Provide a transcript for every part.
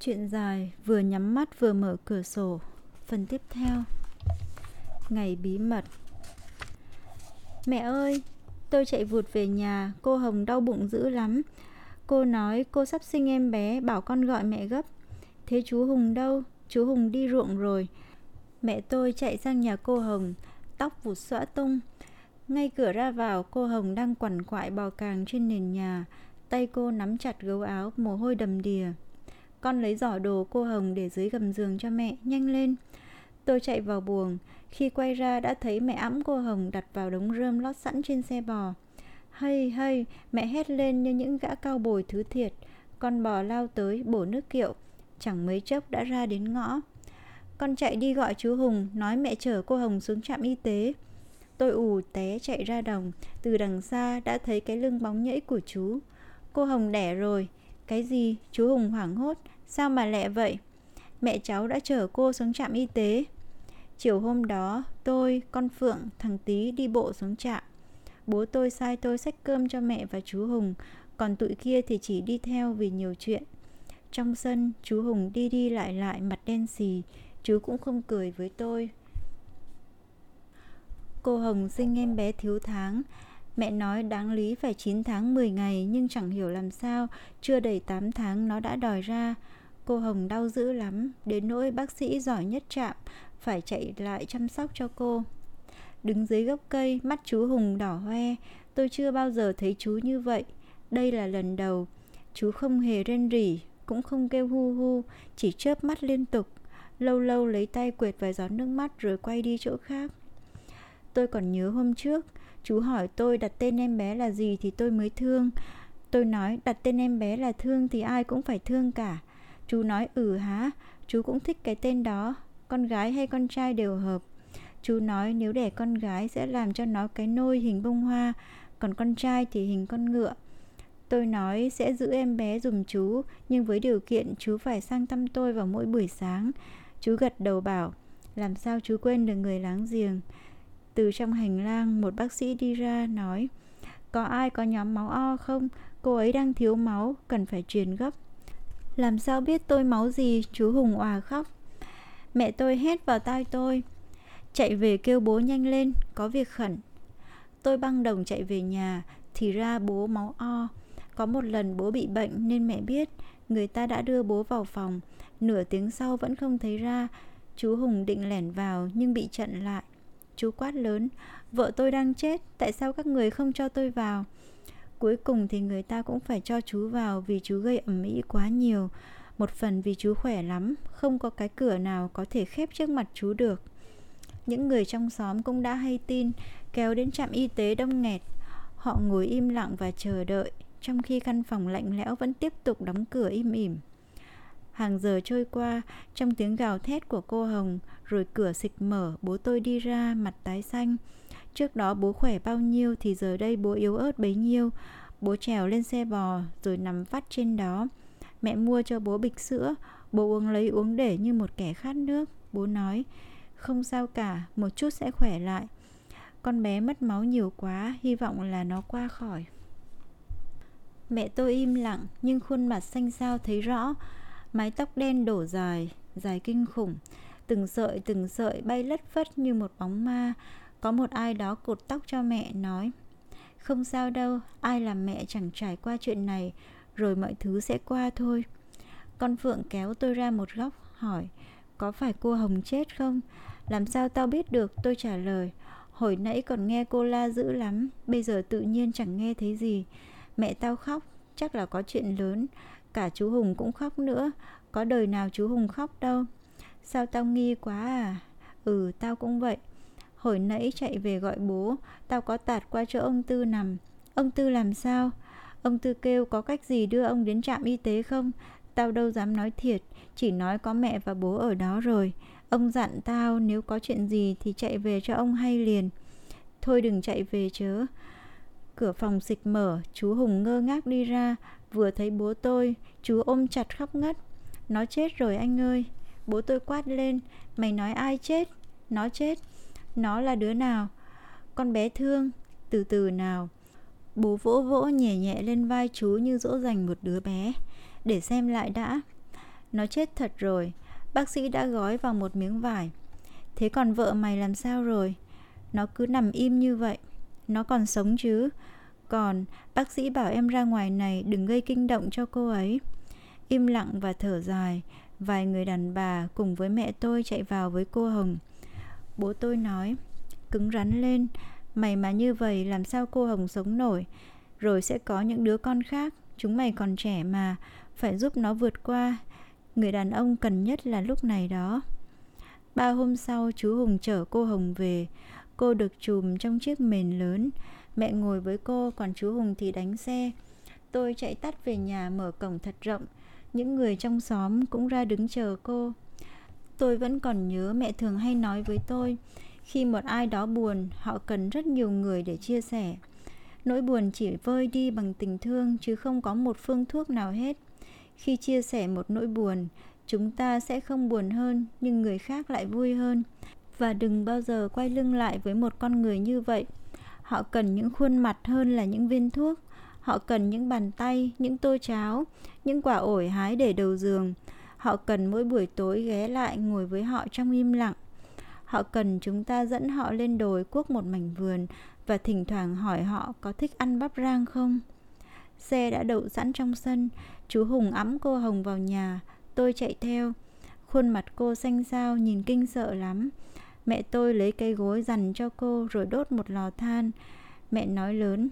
Chuyện dài vừa nhắm mắt vừa mở cửa sổ Phần tiếp theo Ngày bí mật Mẹ ơi, tôi chạy vụt về nhà, cô Hồng đau bụng dữ lắm. Cô nói cô sắp sinh em bé, bảo con gọi mẹ gấp. Thế chú Hùng đâu? Chú Hùng đi ruộng rồi. Mẹ tôi chạy sang nhà cô Hồng, tóc vụt xõa tung. Ngay cửa ra vào, cô Hồng đang quằn quại bò càng trên nền nhà. Tay cô nắm chặt gấu áo, mồ hôi đầm đìa. Con lấy giỏ đồ cô Hồng để dưới gầm giường cho mẹ, nhanh lên. Tôi chạy vào buồng, khi quay ra đã thấy mẹ ẵm cô Hồng đặt vào đống rơm lót sẵn trên xe bò. Hay hay, mẹ hét lên như những gã cao bồi thứ thiệt. Con bò lao tới, bổ nước kiệu. Chẳng mấy chốc đã ra đến ngõ. Con chạy đi gọi chú Hùng, nói mẹ chở cô Hồng xuống trạm y tế. Tôi ù té chạy ra đồng, từ đằng xa đã thấy cái lưng bóng nhẫy của chú. Cô Hồng đẻ rồi. Cái gì? Chú Hùng hoảng hốt. Sao mà lẹ vậy? Mẹ cháu đã chở cô xuống trạm y tế. Chiều hôm đó, tôi, con Phượng, thằng Tý đi bộ xuống trạm. Bố tôi sai tôi xách cơm cho mẹ và chú Hùng, còn tụi kia thì chỉ đi theo vì nhiều chuyện. Trong sân, chú Hùng đi đi lại lại mặt đen xì, chú cũng không cười với tôi. Cô Hồng sinh em bé thiếu tháng, Mẹ nói đáng lý phải 9 tháng 10 ngày nhưng chẳng hiểu làm sao, chưa đầy 8 tháng nó đã đòi ra. Cô Hồng đau dữ lắm, đến nỗi bác sĩ giỏi nhất trạm phải chạy lại chăm sóc cho cô. Đứng dưới gốc cây, mắt chú Hùng đỏ hoe, tôi chưa bao giờ thấy chú như vậy. Đây là lần đầu. Chú không hề rên rỉ, cũng không kêu hu hu, chỉ chớp mắt liên tục. Lâu lâu lấy tay quệt vài giọt nước mắt rồi quay đi chỗ khác. Tôi còn nhớ hôm trước, chú hỏi tôi đặt tên em bé là gì thì tôi mới thương. Tôi nói đặt tên em bé là thương thì ai cũng phải thương cả. Chú nói ừ hả chú cũng thích cái tên đó, con gái hay con trai đều hợp. Chú nói nếu đẻ con gái sẽ làm cho nó cái nôi hình bông hoa, còn con trai thì hình con ngựa. Tôi nói sẽ giữ em bé dùm chú, nhưng với điều kiện chú phải sang thăm tôi vào mỗi buổi sáng. Chú gật đầu bảo, làm sao chú quên được người láng giềng. Từ trong hành lang, một bác sĩ đi ra nói, có ai có nhóm máu O không? Cô ấy đang thiếu máu, cần phải truyền gấp. Làm sao biết tôi máu gì? Chú Hùng òa khóc. Mẹ tôi hét vào tai tôi. Chạy về kêu bố nhanh lên, có việc khẩn. Tôi băng đồng chạy về nhà, thì ra bố máu O. Có một lần bố bị bệnh nên mẹ biết, người ta đã đưa bố vào phòng. Nửa tiếng sau vẫn không thấy ra. Chú Hùng định lẻn vào nhưng bị chặn lại. Chú quát lớn, vợ tôi đang chết, tại sao các người không cho tôi vào? Cuối cùng thì người ta cũng phải cho chú vào vì chú gây ẩm ĩ quá nhiều. Một phần vì chú khỏe lắm, không có cái cửa nào có thể khép trước mặt chú được. Những người trong xóm cũng đã hay tin, kéo đến trạm y tế đông nghẹt. Họ ngồi im lặng và chờ đợi, trong khi căn phòng lạnh lẽo vẫn tiếp tục đóng cửa im ỉm. Hàng giờ trôi qua, trong tiếng gào thét của cô Hồng, rồi cửa xịch mở, bố tôi đi ra, mặt tái xanh. Trước đó bố khỏe bao nhiêu thì giờ đây bố yếu ớt bấy nhiêu. Bố trèo lên xe bò rồi nằm vắt trên đó. Mẹ mua cho bố bịch sữa, bố uống lấy uống để như một kẻ khát nước. Bố nói, không sao cả, một chút sẽ khỏe lại. Con bé mất máu nhiều quá, hy vọng là nó qua khỏi. Mẹ tôi im lặng nhưng khuôn mặt xanh xao thấy rõ Mái tóc đen đổ dài, dài kinh khủng Từng sợi từng sợi bay lất phất như một bóng ma có một ai đó cột tóc cho mẹ nói Không sao đâu, ai làm mẹ chẳng trải qua chuyện này Rồi mọi thứ sẽ qua thôi. Con Phượng kéo tôi ra một góc hỏi Có phải cô Hồng chết không? Làm sao tao biết được? Tôi trả lời Hồi nãy còn nghe cô la dữ lắm Bây giờ tự nhiên chẳng nghe thấy gì. Mẹ tao khóc Chắc là có chuyện lớn Cả chú Hùng cũng khóc nữa Có đời nào chú Hùng khóc đâu? Sao tao nghi quá à? Ừ tao cũng vậy. Hồi nãy chạy về gọi bố, Tao có tạt qua chỗ ông Tư nằm. Ông Tư làm sao? Ông Tư kêu có cách gì đưa ông đến trạm y tế không? Tao đâu dám nói thiệt, Chỉ nói có mẹ và bố ở đó rồi. Ông dặn tao nếu có chuyện gì Thì chạy về cho ông hay liền. Thôi đừng chạy về chớ. Cửa phòng xịch mở, Chú Hùng ngơ ngác đi ra. Vừa thấy bố tôi, Chú ôm chặt khóc ngất. Nó chết rồi anh ơi. Bố tôi quát lên, Mày nói ai chết? Nó chết. Nó là đứa nào Con bé thương Từ từ nào Bố vỗ vỗ nhẹ nhẹ lên vai chú như dỗ dành một đứa bé Để xem lại đã Nó chết thật rồi. Bác sĩ đã gói vào một miếng vải. Thế còn vợ mày làm sao rồi? Nó cứ nằm im như vậy. Nó còn sống chứ? Còn bác sĩ bảo em ra ngoài này đừng gây kinh động cho cô ấy. Im lặng và thở dài, vài người đàn bà cùng với mẹ tôi chạy vào với cô Hồng. Bố tôi nói, cứng rắn lên, mày mà như vậy làm sao cô Hồng sống nổi, rồi sẽ có những đứa con khác, chúng mày còn trẻ mà, phải giúp nó vượt qua. Người đàn ông cần nhất là lúc này đó. Ba hôm sau chú Hùng chở cô Hồng về, cô được chùm trong chiếc mền lớn, mẹ ngồi với cô còn chú Hùng thì đánh xe. Tôi chạy tắt về nhà mở cổng thật rộng, những người trong xóm cũng ra đứng chờ cô. Tôi vẫn còn nhớ mẹ thường hay nói với tôi, khi một ai đó buồn, họ cần rất nhiều người để chia sẻ. Nỗi buồn chỉ vơi đi bằng tình thương chứ không có một phương thuốc nào hết. Khi chia sẻ một nỗi buồn, chúng ta sẽ không buồn hơn nhưng người khác lại vui hơn. Và đừng bao giờ quay lưng lại với một con người như vậy. Họ cần những khuôn mặt hơn là những viên thuốc. Họ cần những bàn tay, những tô cháo, những quả ổi hái để đầu giường. Họ cần mỗi buổi tối ghé lại ngồi với họ trong im lặng. Họ cần chúng ta dẫn họ lên đồi cuốc một mảnh vườn và thỉnh thoảng hỏi họ có thích ăn bắp rang không. Xe đã đậu sẵn trong sân, chú Hùng ẵm cô Hồng vào nhà, tôi chạy theo. Khuôn mặt cô xanh xao nhìn kinh sợ lắm. Mẹ tôi lấy cây gối dằn cho cô rồi đốt một lò than. Mẹ nói lớn,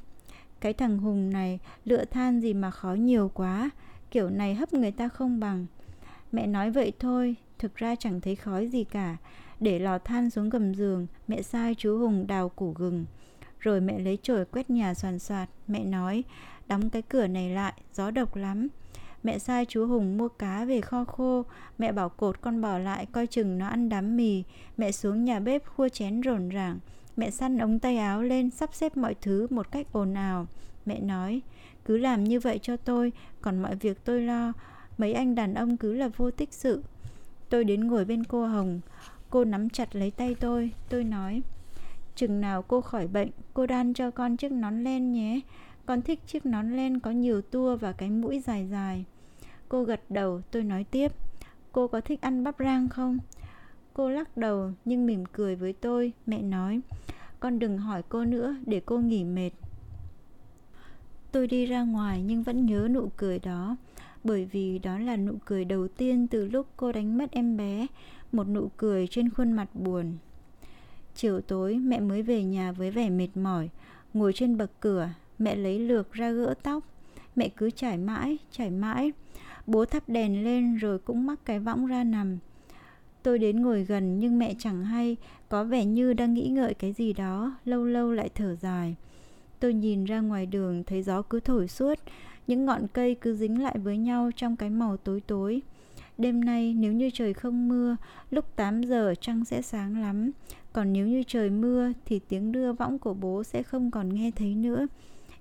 cái thằng Hùng này lựa than gì mà khó nhiều quá, kiểu này hấp người ta không bằng. Mẹ nói vậy thôi, thực ra chẳng thấy khói gì cả. Để lò than xuống gầm giường, mẹ sai chú Hùng đào củ gừng. Rồi mẹ lấy chổi quét nhà soàn soạt, mẹ nói, đóng cái cửa này lại, gió độc lắm. Mẹ sai chú Hùng mua cá về kho khô Mẹ bảo cột con bò lại coi chừng nó ăn đám mì Mẹ xuống nhà bếp khua chén rồn ràng Mẹ săn ống tay áo lên sắp xếp mọi thứ một cách ồn ào Mẹ nói Cứ làm như vậy cho tôi Còn mọi việc tôi lo Mấy anh đàn ông cứ là vô tích sự. Tôi đến ngồi bên cô Hồng. Cô nắm chặt lấy tay tôi. Tôi nói, Chừng nào cô khỏi bệnh, Cô đan cho con chiếc nón len nhé. Con thích chiếc nón len có nhiều tua và cái mũi dài dài. Cô gật đầu. Tôi nói tiếp, Cô có thích ăn bắp rang không? Cô lắc đầu, nhưng mỉm cười với tôi. Mẹ nói, Con đừng hỏi cô nữa, để cô nghỉ mệt. Tôi đi ra ngoài nhưng vẫn nhớ nụ cười đó. Bởi vì đó là nụ cười đầu tiên từ lúc cô đánh mất em bé Một nụ cười trên khuôn mặt buồn. Chiều tối mẹ mới về nhà với vẻ mệt mỏi Ngồi trên bậc cửa Mẹ lấy lược ra gỡ tóc. Mẹ cứ trải mãi, trải mãi Bố thắp đèn lên rồi cũng mắc cái võng ra nằm. Tôi đến ngồi gần nhưng mẹ chẳng hay Có vẻ như đang nghĩ ngợi cái gì đó Lâu lâu lại thở dài. Tôi nhìn ra ngoài đường thấy gió cứ thổi suốt những ngọn cây cứ dính lại với nhau trong cái màu tối tối. Đêm nay, nếu như trời không mưa, Lúc 8 giờ trăng sẽ sáng lắm. Còn nếu như trời mưa, Thì tiếng đưa võng của bố sẽ không còn nghe thấy nữa.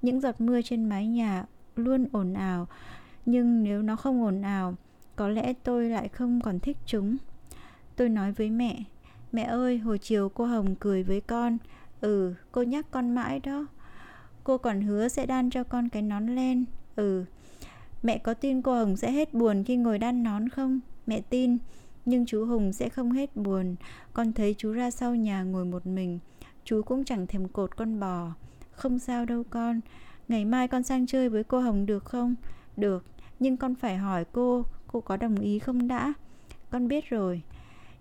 Những giọt mưa trên mái nhà luôn ồn ào. Nhưng nếu nó không ồn ào, Có lẽ tôi lại không còn thích chúng. Tôi nói với mẹ Mẹ ơi hồi chiều cô Hồng cười với con. Ừ cô nhắc con mãi đó. Cô còn hứa sẽ đan cho con cái nón len. Ừ Mẹ có tin cô Hồng sẽ hết buồn khi ngồi đan nón không? Mẹ tin Nhưng chú Hùng sẽ không hết buồn Con thấy chú ra sau nhà ngồi một mình Chú cũng chẳng thèm cột con bò Không sao đâu con Ngày mai con sang chơi với cô Hồng được không? Được Nhưng con phải hỏi cô Cô có đồng ý không đã? Con biết rồi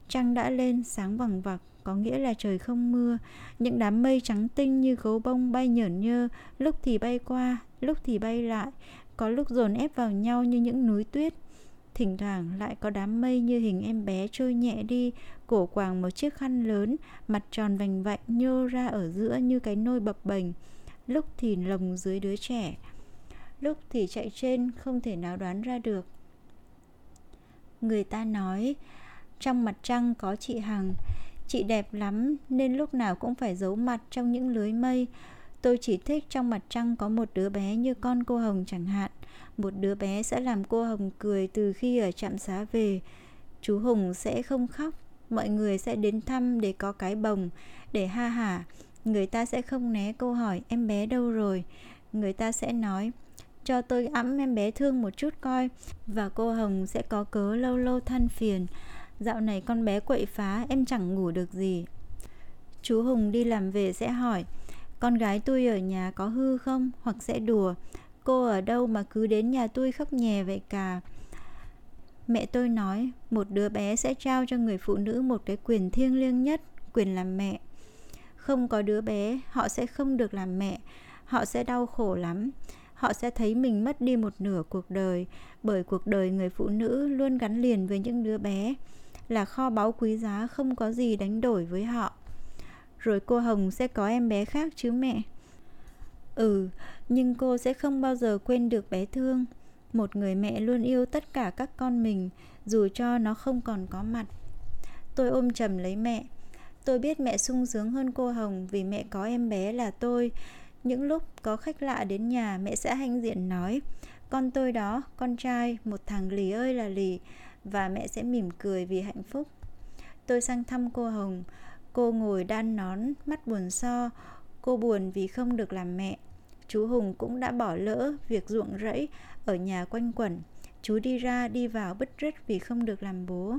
Trăng đã lên sáng vằng vặc có nghĩa là trời không mưa. Những đám mây trắng tinh như gấu bông bay nhởn nhơ, lúc thì bay qua, lúc thì bay lại, có lúc dồn ép vào nhau như những núi tuyết. Thỉnh thoảng lại có đám mây như hình em bé trôi nhẹ đi, cổ quàng một chiếc khăn lớn, mặt tròn vành vạnh nhô ra ở giữa như cái nôi bập bềnh. Lúc thì lồng dưới đứa trẻ, lúc thì chạy trên không thể nào đoán ra được. Người ta nói trong mặt trăng có chị Hằng Chị đẹp lắm nên lúc nào cũng phải giấu mặt trong những lưới mây Tôi chỉ thích trong mặt trăng có một đứa bé như con cô Hồng chẳng hạn. Một đứa bé sẽ làm cô Hồng cười từ khi ở trạm xá về. Chú Hùng sẽ không khóc. Mọi người sẽ đến thăm để có cái bồng, Để ha hả. Người ta sẽ không né câu hỏi, em bé đâu rồi? Người ta sẽ nói, cho tôi ẵm em bé thương một chút coi. Và cô hồng sẽ có cớ lâu lâu than phiền, dạo này con bé quậy phá, em chẳng ngủ được gì. Chú hùng đi làm về sẽ hỏi con gái tôi ở nhà có hư không? Hoặc sẽ đùa? Cô ở đâu mà cứ đến nhà tôi khóc nhè vậy cả? Mẹ tôi nói, một đứa bé sẽ trao cho người phụ nữ một cái quyền thiêng liêng nhất, quyền làm mẹ. Không có đứa bé, họ sẽ không được làm mẹ. Họ sẽ đau khổ lắm. Họ sẽ thấy mình mất đi một nửa cuộc đời, bởi cuộc đời người phụ nữ luôn gắn liền với những đứa bé. Là kho báu quý giá không có gì đánh đổi với họ rồi cô hồng sẽ có em bé khác chứ mẹ. Ừ nhưng cô sẽ không bao giờ quên được bé thương. Một người mẹ luôn yêu tất cả các con mình, dù cho nó không còn có mặt. Tôi ôm chầm lấy mẹ. Tôi biết mẹ sung sướng hơn cô hồng vì mẹ có em bé là tôi. Những lúc có khách lạ đến nhà, mẹ sẽ hanh diện nói, con tôi đó, con trai, một thằng lì ơi là lì. Và mẹ sẽ mỉm cười vì hạnh phúc. Tôi sang thăm cô hồng cô ngồi đan nón, mắt buồn so. Cô buồn vì không được làm mẹ. Chú hùng cũng đã bỏ lỡ việc ruộng rẫy ở nhà quanh quẩn. Chú đi ra, đi vào bứt rứt vì không được làm bố.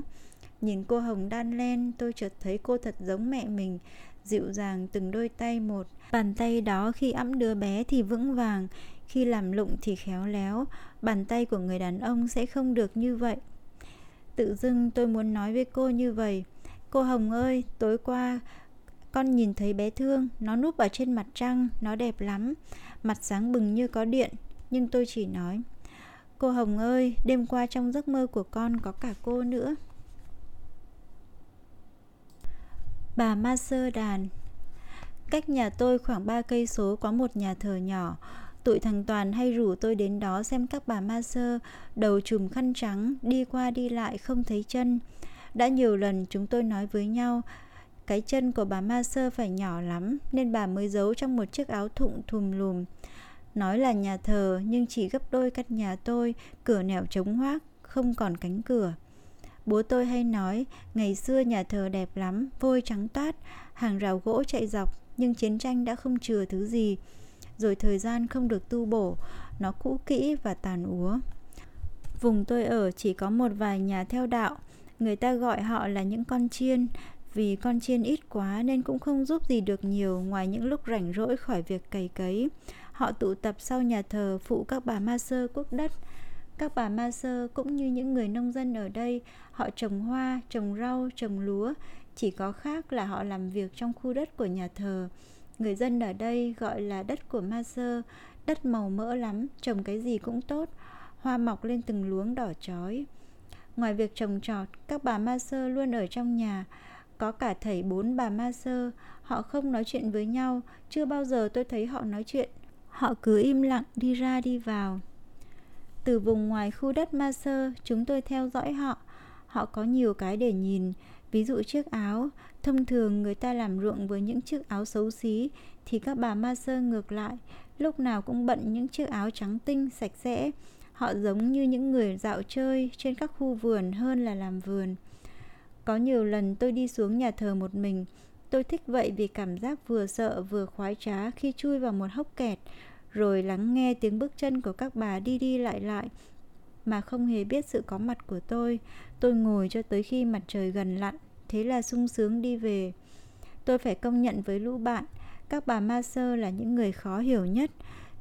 Nhìn cô hồng đan len, tôi chợt thấy cô thật giống mẹ mình, dịu dàng từng đôi tay một. Bàn tay đó khi ẵm đứa bé thì vững vàng, khi làm lụng thì khéo léo. Bàn tay của người đàn ông sẽ không được như vậy. Tự dưng tôi muốn nói với cô như vậy cô hồng ơi, tối qua con nhìn thấy bé thương, nó núp ở trên mặt trăng, nó đẹp lắm. Mặt sáng bừng như có điện, nhưng tôi chỉ nói, cô hồng ơi, đêm qua trong giấc mơ của con có cả cô nữa. Bà ma sơ đàn, cách nhà tôi khoảng 3 cây số có một nhà thờ nhỏ. Tụi thằng toàn hay rủ tôi đến đó xem các bà ma sơ, đầu chùm khăn trắng, đi qua đi lại không thấy chân đã nhiều lần chúng tôi nói với nhau, cái chân của bà ma sơ phải nhỏ lắm, nên bà mới giấu trong một chiếc áo thụng thùm lùm. Nói là nhà thờ, nhưng chỉ gấp đôi căn nhà tôi, cửa nẻo trống hoác, không còn cánh cửa. Bố tôi hay nói, ngày xưa nhà thờ đẹp lắm, vôi trắng toát, hàng rào gỗ chạy dọc, nhưng chiến tranh đã không chừa thứ gì. Rồi thời gian không được tu bổ, nó cũ kỹ và tàn úa. Vùng tôi ở chỉ có một vài nhà theo đạo người ta gọi họ là những con chiên. Vì con chiên ít quá nên cũng không giúp gì được nhiều ngoài những lúc rảnh rỗi khỏi việc cày cấy. Họ tụ tập sau nhà thờ phụ các bà ma sơ quốc đất. Các bà ma sơ cũng như những người nông dân ở đây, họ trồng hoa, trồng rau, trồng lúa. Chỉ có khác là họ làm việc trong khu đất của nhà thờ. Người dân ở đây gọi là đất của ma sơ. Đất màu mỡ lắm, trồng cái gì cũng tốt. Hoa mọc lên từng luống đỏ chói ngoài việc trồng trọt, các bà ma sơ luôn ở trong nhà. Có cả thầy bốn bà ma sơ, họ không nói chuyện với nhau. Chưa bao giờ tôi thấy họ nói chuyện. Họ cứ im lặng đi ra đi vào. Từ vùng ngoài khu đất ma sơ, chúng tôi theo dõi họ. Họ có nhiều cái để nhìn. Ví dụ chiếc áo. Thông thường người ta làm ruộng với những chiếc áo xấu xí, thì các bà ma sơ ngược lại. Lúc nào cũng bận những chiếc áo trắng tinh, sạch sẽ họ giống như những người dạo chơi trên các khu vườn hơn là làm vườn. Có nhiều lần tôi đi xuống nhà thờ một mình, tôi thích vậy vì cảm giác vừa sợ vừa khoái trá khi chui vào một hốc kẹt, rồi lắng nghe tiếng bước chân của các bà đi đi lại lại mà không hề biết sự có mặt của tôi. Tôi ngồi cho tới khi mặt trời gần lặn, thế là sung sướng đi về. Tôi phải công nhận với lũ bạn, các bà ma sơ là những người khó hiểu nhất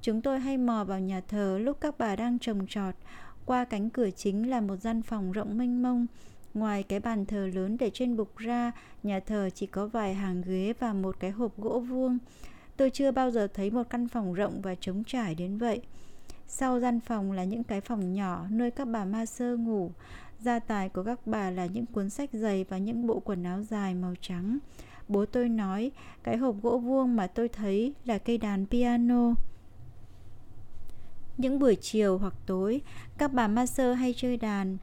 chúng tôi hay mò vào nhà thờ lúc các bà đang trồng trọt. Qua cánh cửa chính là một gian phòng rộng mênh mông. Ngoài cái bàn thờ lớn để trên bục ra, nhà thờ chỉ có vài hàng ghế và một cái hộp gỗ vuông. Tôi chưa bao giờ thấy một căn phòng rộng và trống trải đến vậy. Sau gian phòng là những cái phòng nhỏ nơi các bà ma sơ ngủ. Gia tài của các bà là những cuốn sách dày và những bộ quần áo dài màu trắng. Bố tôi nói, cái hộp gỗ vuông mà tôi thấy là cây đàn piano những buổi chiều hoặc tối, các bà ma sơ hay chơi đàn.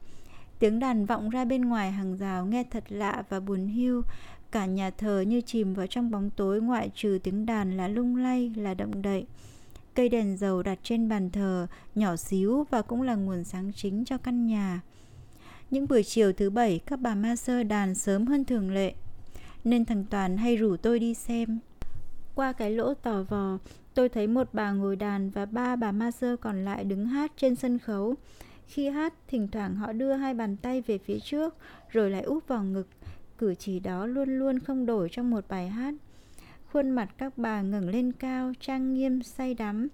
Tiếng đàn vọng ra bên ngoài hàng rào nghe thật lạ và buồn hiu. Cả nhà thờ như chìm vào trong bóng tối ngoại trừ tiếng đàn là lung lay, là động đậy. Cây đèn dầu đặt trên bàn thờ, nhỏ xíu và cũng là nguồn sáng chính cho căn nhà. Những buổi chiều thứ bảy, các bà ma sơ đàn sớm hơn thường lệ. Nên thằng toàn hay rủ tôi đi xem. Qua cái lỗ tò vò tôi thấy một bà ngồi đàn và ba bà ma sơ còn lại đứng hát trên sân khấu. Khi hát, thỉnh thoảng họ đưa hai bàn tay về phía trước, rồi lại úp vào ngực. Cử chỉ đó luôn luôn không đổi trong một bài hát. Khuôn mặt các bà ngẩng lên cao, trang nghiêm, say đắm.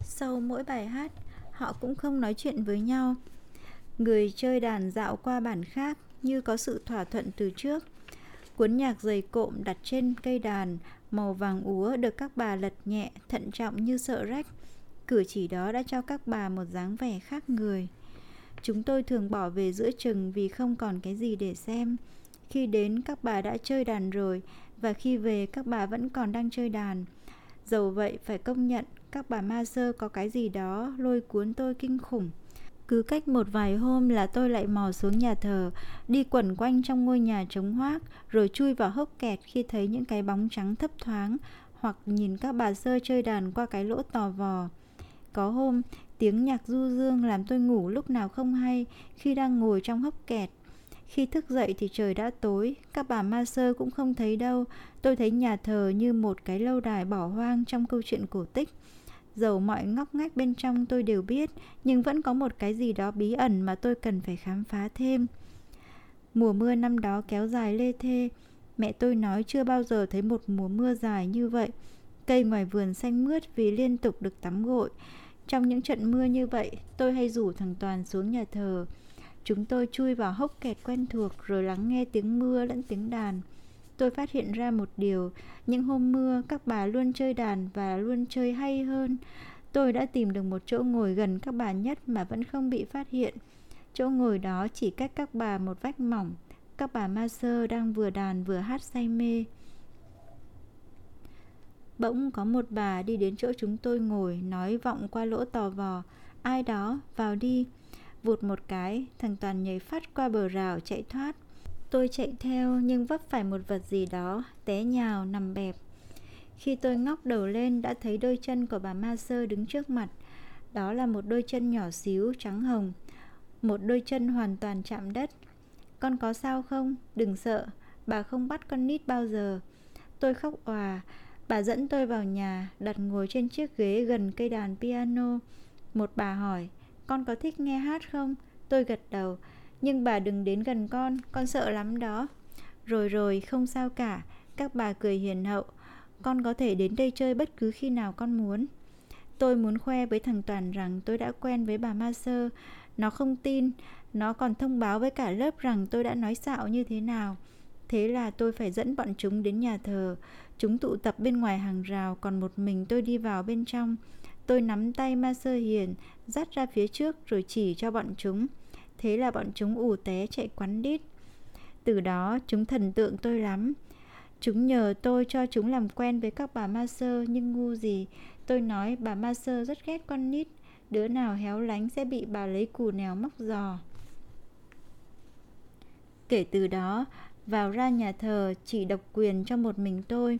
Sau mỗi bài hát, họ cũng không nói chuyện với nhau. Người chơi đàn dạo qua bản khác như có sự thỏa thuận từ trước. Cuốn nhạc dày cộm đặt trên cây đàn, màu vàng úa được các bà lật nhẹ, thận trọng như sợ rách. Cử chỉ đó đã cho các bà một dáng vẻ khác người. Chúng tôi thường bỏ về giữa chừng vì không còn cái gì để xem. Khi đến các bà đã chơi đàn rồi và khi về các bà vẫn còn đang chơi đàn. Dầu vậy phải công nhận các bà ma sơ có cái gì đó lôi cuốn tôi kinh khủng. Cứ cách một vài hôm là tôi lại mò xuống nhà thờ, đi quẩn quanh trong ngôi nhà trống hoác, rồi chui vào hốc kẹt khi thấy những cái bóng trắng thấp thoáng, hoặc nhìn các bà sơ chơi đàn qua cái lỗ tò vò. Có hôm, tiếng nhạc du dương làm tôi ngủ lúc nào không hay khi đang ngồi trong hốc kẹt. Khi thức dậy thì trời đã tối, các bà ma sơ cũng không thấy đâu. Tôi thấy nhà thờ như một cái lâu đài bỏ hoang trong câu chuyện cổ tích. Dầu mọi ngóc ngách bên trong tôi đều biết, nhưng vẫn có một cái gì đó bí ẩn mà tôi cần phải khám phá thêm. Mùa mưa năm đó kéo dài lê thê, mẹ tôi nói chưa bao giờ thấy một mùa mưa dài như vậy. Cây ngoài vườn xanh mướt vì liên tục được tắm gội. Trong những trận mưa như vậy, tôi hay rủ thằng Toàn xuống nhà thờ. Chúng tôi chui vào hốc kẹt quen thuộc rồi lắng nghe tiếng mưa lẫn tiếng đàn tôi phát hiện ra một điều. Những hôm mưa, các bà luôn chơi đàn và luôn chơi hay hơn. Tôi đã tìm được một chỗ ngồi gần các bà nhất mà vẫn không bị phát hiện. Chỗ ngồi đó chỉ cách các bà một vách mỏng. Các bà ma sơ đang vừa đàn vừa hát say mê. Bỗng có một bà đi đến chỗ chúng tôi ngồi, nói vọng qua lỗ tò vò. Ai đó, vào đi. Vụt một cái, thằng toàn nhảy phát qua bờ rào chạy thoát. Tôi chạy theo nhưng vấp phải một vật gì đó, té nhào nằm bẹp. Khi tôi ngóc đầu lên đã thấy đôi chân của bà ma sơ đứng trước mặt. Đó là một đôi chân nhỏ xíu trắng hồng, một đôi chân hoàn toàn chạm đất. Con có sao không? Đừng sợ, bà không bắt con nít bao giờ. Tôi khóc òa, bà dẫn tôi vào nhà, đặt ngồi trên chiếc ghế gần cây đàn piano. Một bà hỏi, con có thích nghe hát không? Tôi gật đầu, nhưng bà đừng đến gần con con sợ lắm đó. Rồi rồi, không sao cả. Các bà cười hiền hậu. Con có thể đến đây chơi bất cứ khi nào con muốn. Tôi muốn khoe với thằng toàn rằng tôi đã quen với bà ma sơ. Nó không tin. Nó còn thông báo với cả lớp rằng tôi đã nói xạo như thế nào. Thế là tôi phải dẫn bọn chúng đến nhà thờ. Chúng tụ tập bên ngoài hàng rào, còn một mình tôi đi vào bên trong. Tôi nắm tay ma sơ hiền, dắt ra phía trước rồi chỉ cho bọn chúng. Thế là bọn chúng ù té chạy quắn đít. Từ đó chúng thần tượng tôi lắm. Chúng nhờ tôi cho chúng làm quen với các bà ma sơ Nhưng ngu gì. Tôi nói bà ma sơ rất ghét con nít. Đứa nào héo lánh sẽ bị bà lấy cù nèo móc giò. Kể từ đó Vào ra nhà thờ chỉ độc quyền cho một mình tôi.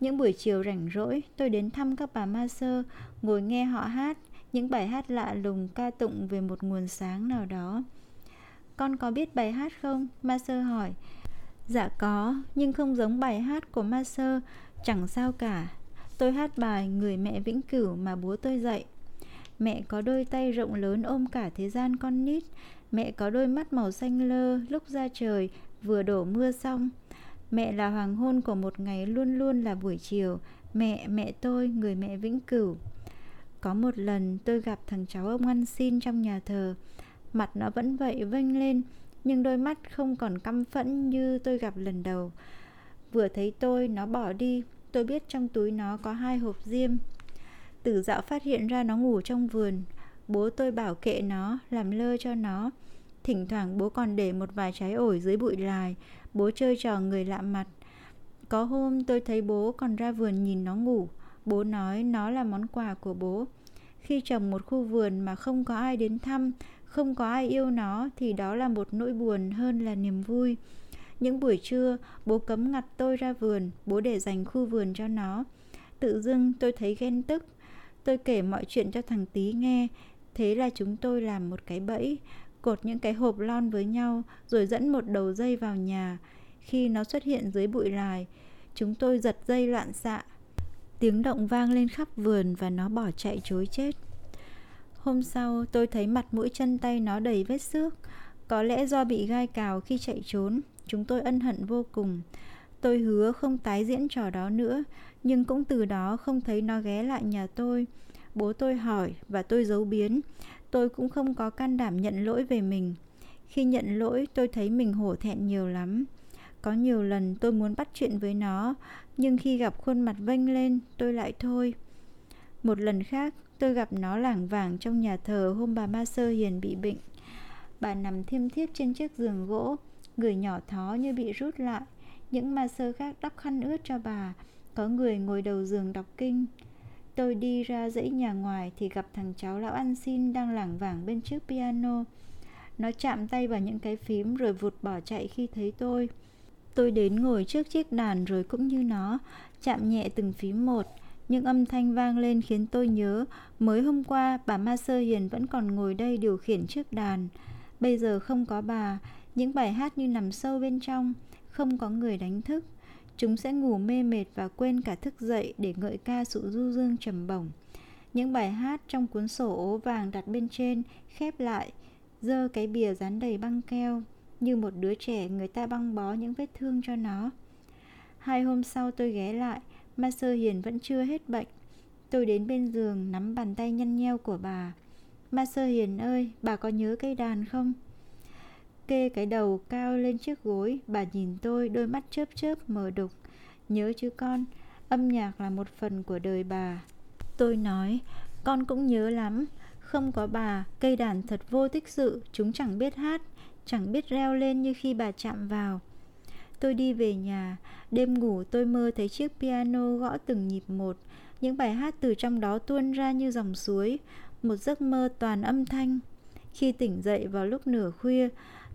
Những buổi chiều rảnh rỗi, tôi đến thăm các bà ma sơ, ngồi nghe họ hát. Những bài hát lạ lùng ca tụng về một nguồn sáng nào đó. Con có biết bài hát không? Master hỏi. Dạ có, nhưng không giống bài hát của Master, chẳng sao cả. Tôi hát bài Người mẹ vĩnh cửu mà bố tôi dạy. Mẹ có đôi tay rộng lớn ôm cả thế gian con nít. Mẹ có đôi mắt màu xanh lơ lúc ra trời vừa đổ mưa xong. Mẹ là hoàng hôn của một ngày luôn luôn là buổi chiều. Mẹ, mẹ tôi, người mẹ vĩnh cửu. Có một lần tôi gặp thằng cháu ông ăn xin trong nhà thờ. Mặt nó vẫn vậy vênh lên, Nhưng đôi mắt không còn căm phẫn như tôi gặp lần đầu. Vừa thấy tôi, nó bỏ đi. Tôi biết trong túi nó có hai hộp diêm. Tử dạo phát hiện ra nó ngủ trong vườn. Bố tôi bảo kệ nó, Làm lơ cho nó. Thỉnh thoảng bố còn để một vài trái ổi dưới bụi lài. Bố chơi trò người lạ mặt. Có hôm tôi thấy bố còn ra vườn nhìn nó ngủ. Bố nói nó là món quà của bố. Khi trồng một khu vườn mà không có ai đến thăm không có ai yêu nó thì đó là một nỗi buồn hơn là niềm vui. Những buổi trưa, bố cấm ngặt tôi ra vườn, bố để dành khu vườn cho nó. Tự dưng tôi thấy ghen tức. Tôi kể mọi chuyện cho thằng tí nghe. Thế là chúng tôi làm một cái bẫy, cột những cái hộp lon với nhau, rồi dẫn một đầu dây vào nhà. Khi nó xuất hiện dưới bụi lài, chúng tôi giật dây loạn xạ. Tiếng động vang lên khắp vườn và nó bỏ chạy chối chết. Hôm sau, tôi thấy mặt mũi chân tay nó đầy vết xước. Có lẽ do bị gai cào khi chạy trốn, Chúng tôi ân hận vô cùng. Tôi hứa không tái diễn trò đó nữa, Nhưng cũng từ đó không thấy nó ghé lại nhà tôi. Bố tôi hỏi và tôi giấu biến. Tôi cũng không có can đảm nhận lỗi về mình. Khi nhận lỗi, tôi thấy mình hổ thẹn nhiều lắm. Có nhiều lần tôi muốn bắt chuyện với nó, Nhưng khi gặp khuôn mặt vênh lên, tôi lại thôi. Một lần khác tôi gặp nó lảng vảng trong nhà thờ hôm bà Ma Sơ Hiền bị bệnh Bà nằm thiêm thiếp trên chiếc giường gỗ Người nhỏ thó như bị rút lại Những ma sơ khác đắp khăn ướt cho bà Có người ngồi đầu giường đọc kinh Tôi đi ra dãy nhà ngoài thì gặp thằng cháu lão ăn xin đang lảng vảng bên trước piano. Nó chạm tay vào những cái phím rồi vụt bỏ chạy khi thấy tôi. Tôi đến ngồi trước chiếc đàn rồi cũng như nó, chạm nhẹ từng phím một. Những âm thanh vang lên khiến tôi nhớ mới hôm qua bà Ma Sơ Hiền vẫn còn ngồi đây điều khiển chiếc đàn. Bây giờ không có bà, những bài hát như nằm sâu bên trong, không có người đánh thức. Chúng sẽ ngủ mê mệt và quên cả thức dậy để ngợi ca sự du dương trầm bổng. Những bài hát trong cuốn sổ ố vàng đặt bên trên khép lại, dơ cái bìa dán đầy băng keo, như một đứa trẻ người ta băng bó những vết thương cho nó. Hai hôm sau tôi ghé lại, Master Hiền vẫn chưa hết bệnh. Tôi đến bên giường nắm bàn tay nhăn nheo của bà. Ma Sơ Hiền ơi, bà có nhớ cây đàn không? Kê cái đầu cao lên chiếc gối, bà nhìn tôi đôi mắt chớp chớp mờ đục. Nhớ chứ con, âm nhạc là một phần của đời bà. Tôi nói, con cũng nhớ lắm. Không có bà, cây đàn thật vô tích sự, chúng chẳng biết hát, chẳng biết reo lên như khi bà chạm vào. Tôi đi về nhà, đêm ngủ tôi mơ thấy chiếc piano gõ từng nhịp một, những bài hát từ trong đó tuôn ra như dòng suối, một giấc mơ toàn âm thanh. Khi tỉnh dậy vào lúc nửa khuya,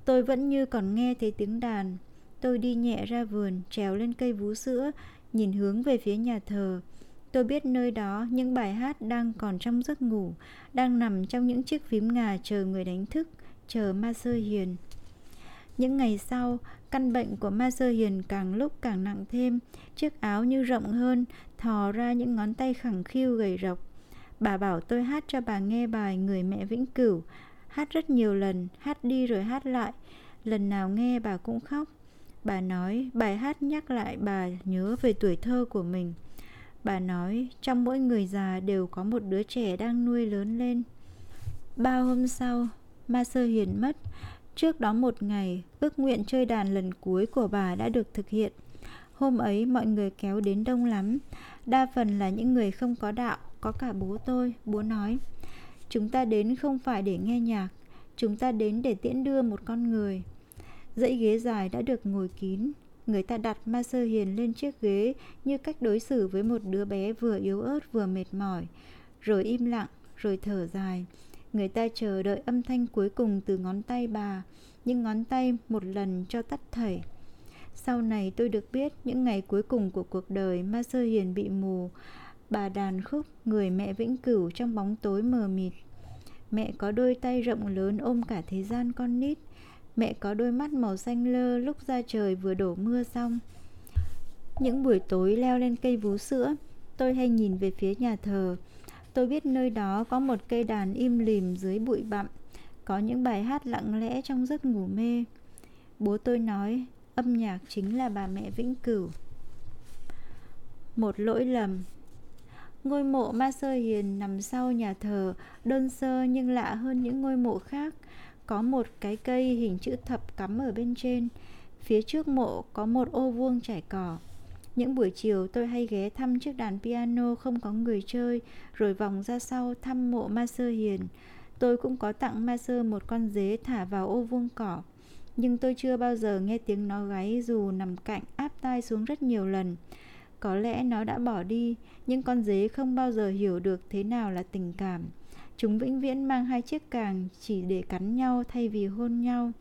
tôi vẫn như còn nghe thấy tiếng đàn. Tôi đi nhẹ ra vườn, trèo lên cây vú sữa, nhìn hướng về phía nhà thờ. Tôi biết nơi đó những bài hát đang còn trong giấc ngủ, đang nằm trong những chiếc phím ngà chờ người đánh thức, chờ ma sơ hiền. Những ngày sau, căn bệnh của ma sơ hiền càng lúc càng nặng thêm, chiếc áo như rộng hơn, thò ra những ngón tay khẳng khiu gầy rộc. Bà bảo tôi hát cho bà nghe bài Người mẹ vĩnh cửu, hát rất nhiều lần, hát đi rồi hát lại, lần nào nghe bà cũng khóc. Bà nói bài hát nhắc lại bà nhớ về tuổi thơ của mình. Bà nói trong mỗi người già đều có một đứa trẻ đang nuôi lớn lên. Ba hôm sau, Ma Sơ Hiền mất. Trước đó một ngày, ước nguyện chơi đàn lần cuối của bà đã được thực hiện. Hôm ấy mọi người kéo đến đông lắm. Đa phần là những người không có đạo, có cả bố tôi. Bố nói, chúng ta đến không phải để nghe nhạc, chúng ta đến để tiễn đưa một con người. Dãy ghế dài đã được ngồi kín, người ta đặt ma sơ hiền lên chiếc ghế như cách đối xử với một đứa bé vừa yếu ớt vừa mệt mỏi, rồi im lặng, rồi thở dài. Người ta chờ đợi âm thanh cuối cùng từ ngón tay bà, nhưng ngón tay một lần cho tắt thảy. Sau này tôi được biết những ngày cuối cùng của cuộc đời Ma Sơ Hiền bị mù, bà đàn khúc người mẹ vĩnh cửu trong bóng tối mờ mịt. Mẹ có đôi tay rộng lớn ôm cả thế gian con nít, Mẹ có đôi mắt màu xanh lơ lúc ra trời vừa đổ mưa xong Những buổi tối leo lên cây vú sữa Tôi hay nhìn về phía nhà thờ Tôi biết nơi đó có một cây đàn im lìm dưới bụi bặm Có những bài hát lặng lẽ trong giấc ngủ mê. Bố tôi nói âm nhạc chính là bà mẹ vĩnh cửu. Một lỗi lầm. Ngôi mộ Ma Sơ Hiền nằm sau nhà thờ, đơn sơ nhưng lạ hơn những ngôi mộ khác. Có một cái cây hình chữ thập cắm ở bên trên. Phía trước mộ có một ô vuông trải cỏ những buổi chiều tôi hay ghé thăm chiếc đàn piano không có người chơi rồi vòng ra sau thăm mộ ma sơ hiền tôi cũng có tặng ma sơ một con dế thả vào ô vuông cỏ nhưng tôi chưa bao giờ nghe tiếng nó gáy dù nằm cạnh áp tai xuống rất nhiều lần có lẽ nó đã bỏ đi nhưng con dế không bao giờ hiểu được thế nào là tình cảm Chúng vĩnh viễn mang hai chiếc càng chỉ để cắn nhau thay vì hôn nhau.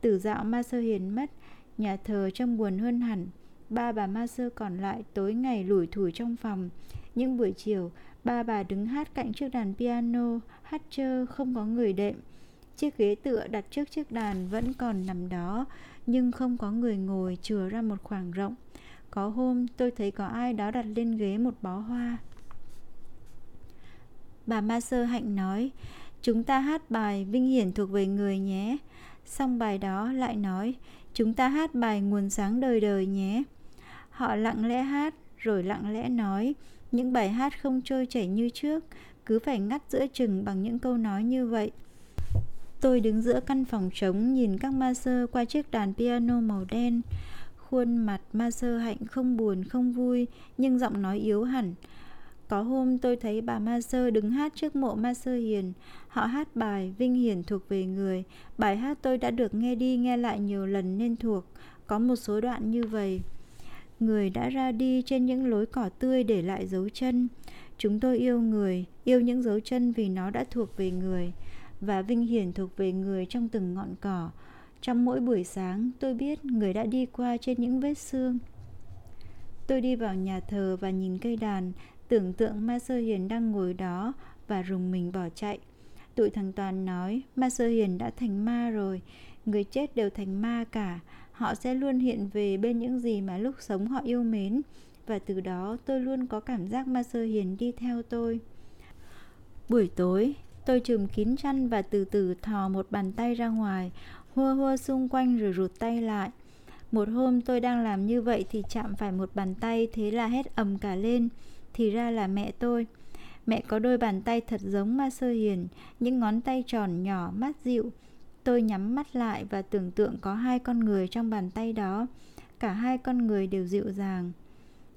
Tử dạo ma sơ hiền mất, nhà thờ trông buồn hơn hẳn. Ba bà ma sơ còn lại tối ngày lủi thủi trong phòng. những buổi chiều, ba bà đứng hát cạnh chiếc đàn piano, hát chơ không có người đệm. Chiếc ghế tựa đặt trước chiếc đàn vẫn còn nằm đó, nhưng không có người ngồi chừa ra một khoảng rộng. Có hôm tôi thấy có ai đó đặt lên ghế một bó hoa Bà Ma Sơ Hạnh nói Chúng ta hát bài Vinh Hiển thuộc về người nhé Xong bài đó lại nói Chúng ta hát bài nguồn sáng đời đời nhé Họ lặng lẽ hát, rồi lặng lẽ nói, Những bài hát không trôi chảy như trước, Cứ phải ngắt giữa chừng bằng những câu nói như vậy Tôi đứng giữa căn phòng trống, nhìn các ma sơ qua chiếc đàn piano màu đen. Khuôn mặt ma sơ hạnh không buồn, không vui, nhưng giọng nói yếu hẳn. Có hôm tôi thấy bà Ma Sơ đứng hát trước mộ Ma Sơ Hiền. Họ hát bài Vinh Hiển thuộc về người. Bài hát tôi đã được nghe đi nghe lại nhiều lần nên thuộc. Có một số đoạn như vậy. Người đã ra đi trên những lối cỏ tươi để lại dấu chân. Chúng tôi yêu người, yêu những dấu chân vì nó đã thuộc về người và vinh hiển thuộc về người trong từng ngọn cỏ. Trong mỗi buổi sáng, tôi biết người đã đi qua trên những vết xương. Tôi đi vào nhà thờ và nhìn cây đàn, tưởng tượng Ma Sơ Hiền đang ngồi đó và rùng mình bỏ chạy. Tụi thằng Toàn nói, Ma Sơ Hiền đã thành ma rồi, người chết đều thành ma cả, họ sẽ luôn hiện về bên những gì mà lúc sống họ yêu mến. Và từ đó tôi luôn có cảm giác Ma Sơ Hiền đi theo tôi. Buổi tối, Tôi trùm kín chăn và từ từ thò một bàn tay ra ngoài, hua hua xung quanh rồi rụt tay lại. Một hôm tôi đang làm như vậy thì chạm phải một bàn tay thế là hét ầm cả lên. Thì ra là mẹ tôi. Mẹ có đôi bàn tay thật giống ma sơ hiền, những ngón tay tròn nhỏ mát dịu. Tôi nhắm mắt lại và tưởng tượng có hai con người trong bàn tay đó. Cả hai con người đều dịu dàng.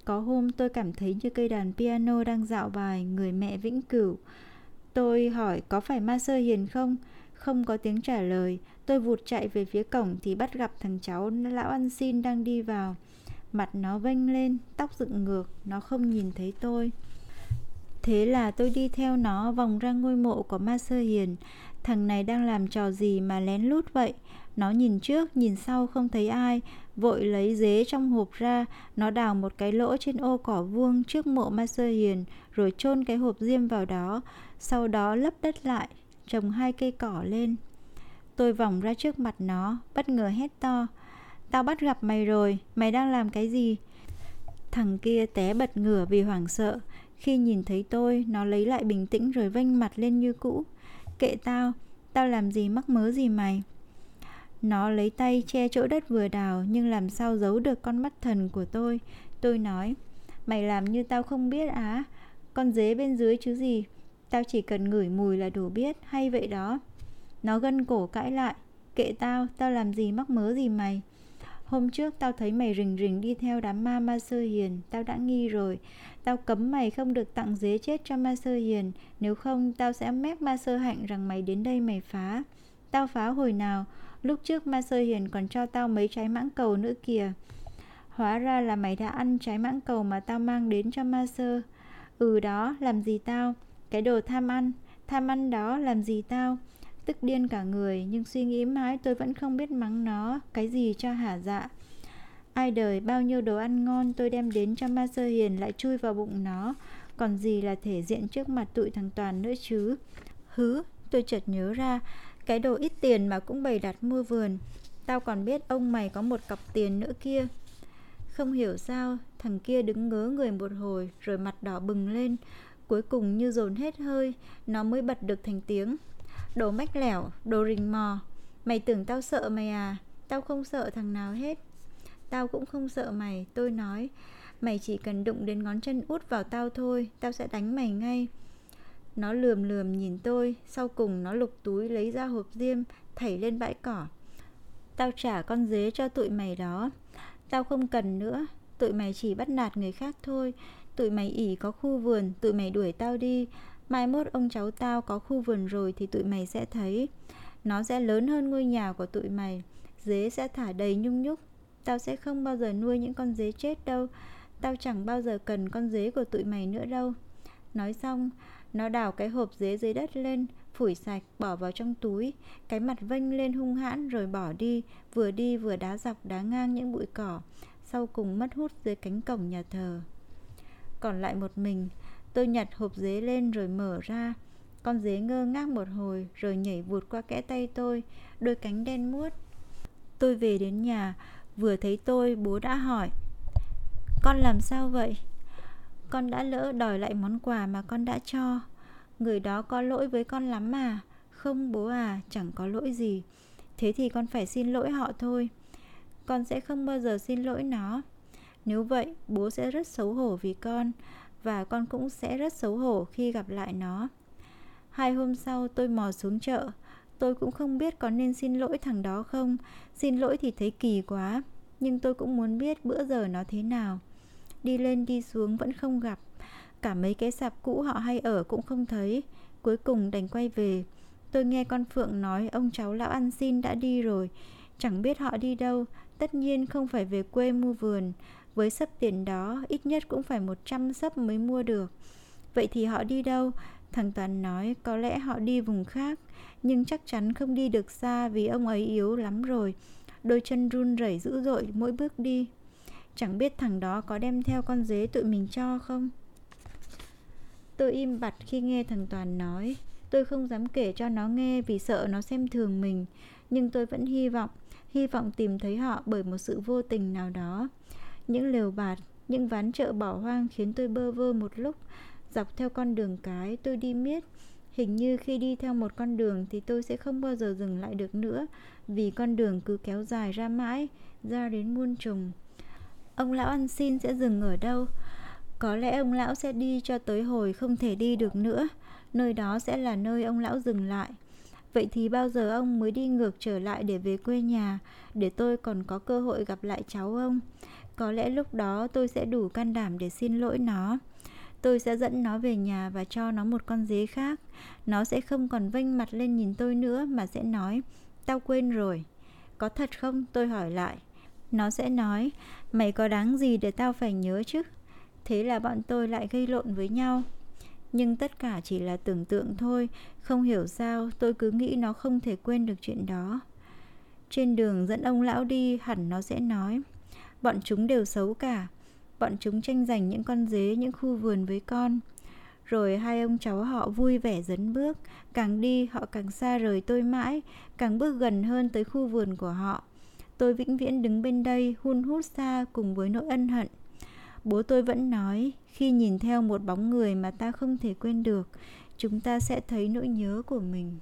Có hôm tôi cảm thấy như cây đàn piano đang dạo bài người mẹ vĩnh cửu. Tôi hỏi có phải ma sơ hiền không? Không có tiếng trả lời. Tôi vụt chạy về phía cổng thì bắt gặp thằng cháu lão ăn xin đang đi vào. Mặt nó vênh lên, tóc dựng ngược, nó không nhìn thấy tôi. Thế là tôi đi theo nó vòng ra ngôi mộ của ma sơ hiền. Thằng này đang làm trò gì mà lén lút vậy? Nó nhìn trước, nhìn sau không thấy ai, vội lấy dế trong hộp ra, nó đào một cái lỗ trên ô cỏ vuông trước mộ ma sơ hiền, rồi chôn cái hộp diêm vào đó, sau đó lấp đất lại, trồng hai cây cỏ lên. Tôi vòng ra trước mặt nó, bất ngờ hét to. Tao bắt gặp mày rồi, mày đang làm cái gì? Thằng kia té bật ngửa vì hoảng sợ. Khi nhìn thấy tôi, nó lấy lại bình tĩnh rồi vênh mặt lên như cũ. Kệ tao, tao làm gì mắc mớ gì mày? Nó lấy tay che chỗ đất vừa đào nhưng làm sao giấu được con mắt thần của tôi. Tôi nói, mày làm như tao không biết á, con dế bên dưới chứ gì, Tao chỉ cần ngửi mùi là đủ biết hay vậy đó Nó gân cổ cãi lại Kệ tao, tao làm gì mắc mớ gì mày Hôm trước tao thấy mày rình rình đi theo đám ma ma sơ hiền. Tao đã nghi rồi. Tao cấm mày không được tặng dế chết cho ma sơ hiền. Nếu không tao sẽ mép ma sơ hạnh rằng mày đến đây mày phá. Tao phá hồi nào? Lúc trước ma sơ hiền còn cho tao mấy trái mãng cầu nữa kìa. Hóa ra là mày đã ăn trái mãng cầu mà tao mang đến cho ma sơ. Ừ đó, làm gì tao? Cái đồ tham ăn. Tham ăn đó làm gì tao? Tức điên cả người Nhưng suy nghĩ mãi tôi vẫn không biết mắng nó. Cái gì cho hả dạ? Ai đời bao nhiêu đồ ăn ngon tôi đem đến cho ma sơ hiền lại chui vào bụng nó. Còn gì là thể diện trước mặt tụi thằng Toàn nữa chứ? Hứ, tôi chợt nhớ ra Cái đồ ít tiền mà cũng bày đặt mua vườn. Tao còn biết ông mày có một cọc tiền nữa kia. Không hiểu sao Thằng kia đứng ngớ người một hồi Rồi mặt đỏ bừng lên. Cuối cùng như dồn hết hơi Nó mới bật được thành tiếng. Đồ mách lẻo, đồ rình mò. Mày tưởng tao sợ mày à? Tao không sợ thằng nào hết. Tao cũng không sợ mày, tôi nói. Mày chỉ cần đụng đến ngón chân út vào tao thôi Tao sẽ đánh mày ngay. Nó lườm lườm nhìn tôi Sau cùng nó lục túi lấy ra hộp diêm Thảy lên bãi cỏ. Tao trả con dế cho tụi mày đó. Tao không cần nữa. Tụi mày chỉ bắt nạt người khác thôi. Tụi mày ỉ có khu vườn Tụi mày đuổi tao đi. Mai mốt ông cháu tao có khu vườn rồi Thì tụi mày sẽ thấy. Nó sẽ lớn hơn ngôi nhà của tụi mày. Dế sẽ thả đầy nhung nhúc. Tao sẽ không bao giờ nuôi những con dế chết đâu. Tao chẳng bao giờ cần con dế của tụi mày nữa đâu. Nói xong, Nó đào cái hộp dế dưới đất lên, Phủi sạch, bỏ vào trong túi. Cái mặt vênh lên hung hãn rồi bỏ đi. Vừa đi vừa đá dọc đá ngang những bụi cỏ. Sau cùng mất hút dưới cánh cổng nhà thờ. Còn lại một mình. Tôi nhặt hộp dế lên rồi mở ra. Con dế ngơ ngác một hồi Rồi nhảy vụt qua kẽ tay tôi Đôi cánh đen muốt. Tôi về đến nhà Vừa thấy tôi bố đã hỏi Con làm sao vậy? Con đã lỡ đòi lại món quà mà con đã cho. Người đó có lỗi với con lắm mà. Không bố à, chẳng có lỗi gì. Thế thì con phải xin lỗi họ thôi. Con sẽ không bao giờ xin lỗi nó. Nếu vậy, bố sẽ rất xấu hổ vì con. Và con cũng sẽ rất xấu hổ khi gặp lại nó. Hai hôm sau tôi mò xuống chợ. Tôi cũng không biết có nên xin lỗi thằng đó không. Xin lỗi thì thấy kỳ quá, Nhưng tôi cũng muốn biết bữa giờ nó thế nào. Đi lên đi xuống vẫn không gặp. Cả mấy cái sạp cũ họ hay ở cũng không thấy. Cuối cùng đành quay về. Tôi nghe con Phượng nói ông cháu lão ăn xin đã đi rồi. Chẳng biết họ đi đâu. Tất nhiên không phải về quê mua vườn. Với sấp tiền đó, Ít nhất cũng phải 100 sấp mới mua được. Vậy thì họ đi đâu? Thằng Toàn nói, có lẽ họ đi vùng khác, Nhưng chắc chắn không đi được xa Vì ông ấy yếu lắm rồi. Đôi chân run rẩy dữ dội mỗi bước đi. Chẳng biết thằng đó có đem theo con dế tụi mình cho không? Tôi im bặt khi nghe thằng Toàn nói. Tôi không dám kể cho nó nghe vì sợ nó xem thường mình. Nhưng tôi vẫn hy vọng Hy vọng tìm thấy họ bởi một sự vô tình nào đó. Những lều bạt, những ván chợ bỏ hoang khiến tôi bơ vơ một lúc. Dọc theo con đường cái tôi đi miết. Hình như khi đi theo một con đường thì tôi sẽ không bao giờ dừng lại được nữa Vì con đường cứ kéo dài ra mãi, ra đến muôn trùng. Ông lão ăn xin sẽ dừng ở đâu? Có lẽ ông lão sẽ đi cho tới hồi không thể đi được nữa. Nơi đó sẽ là nơi ông lão dừng lại. Vậy thì bao giờ ông mới đi ngược trở lại để về quê nhà Để tôi còn có cơ hội gặp lại cháu ông? Có lẽ lúc đó tôi sẽ đủ can đảm để xin lỗi nó. Tôi sẽ dẫn nó về nhà và cho nó một con dế khác. Nó sẽ không còn vênh mặt lên nhìn tôi nữa mà sẽ nói, Tao quên rồi. Có thật không? Tôi hỏi lại. Nó sẽ nói, Mày có đáng gì để tao phải nhớ chứ? Thế là bọn tôi lại gây lộn với nhau. Nhưng tất cả chỉ là tưởng tượng thôi, Không hiểu sao tôi cứ nghĩ nó không thể quên được chuyện đó. Trên đường dẫn ông lão đi, hẳn nó sẽ nói Bọn chúng đều xấu cả. Bọn chúng tranh giành những con dế, những khu vườn với con. Rồi hai ông cháu họ vui vẻ dấn bước. Càng đi họ càng xa rời tôi mãi Càng bước gần hơn tới khu vườn của họ. Tôi vĩnh viễn đứng bên đây hun hút xa cùng với nỗi ân hận. Bố tôi vẫn nói Khi nhìn theo một bóng người mà ta không thể quên được Chúng ta sẽ thấy nỗi nhớ của mình.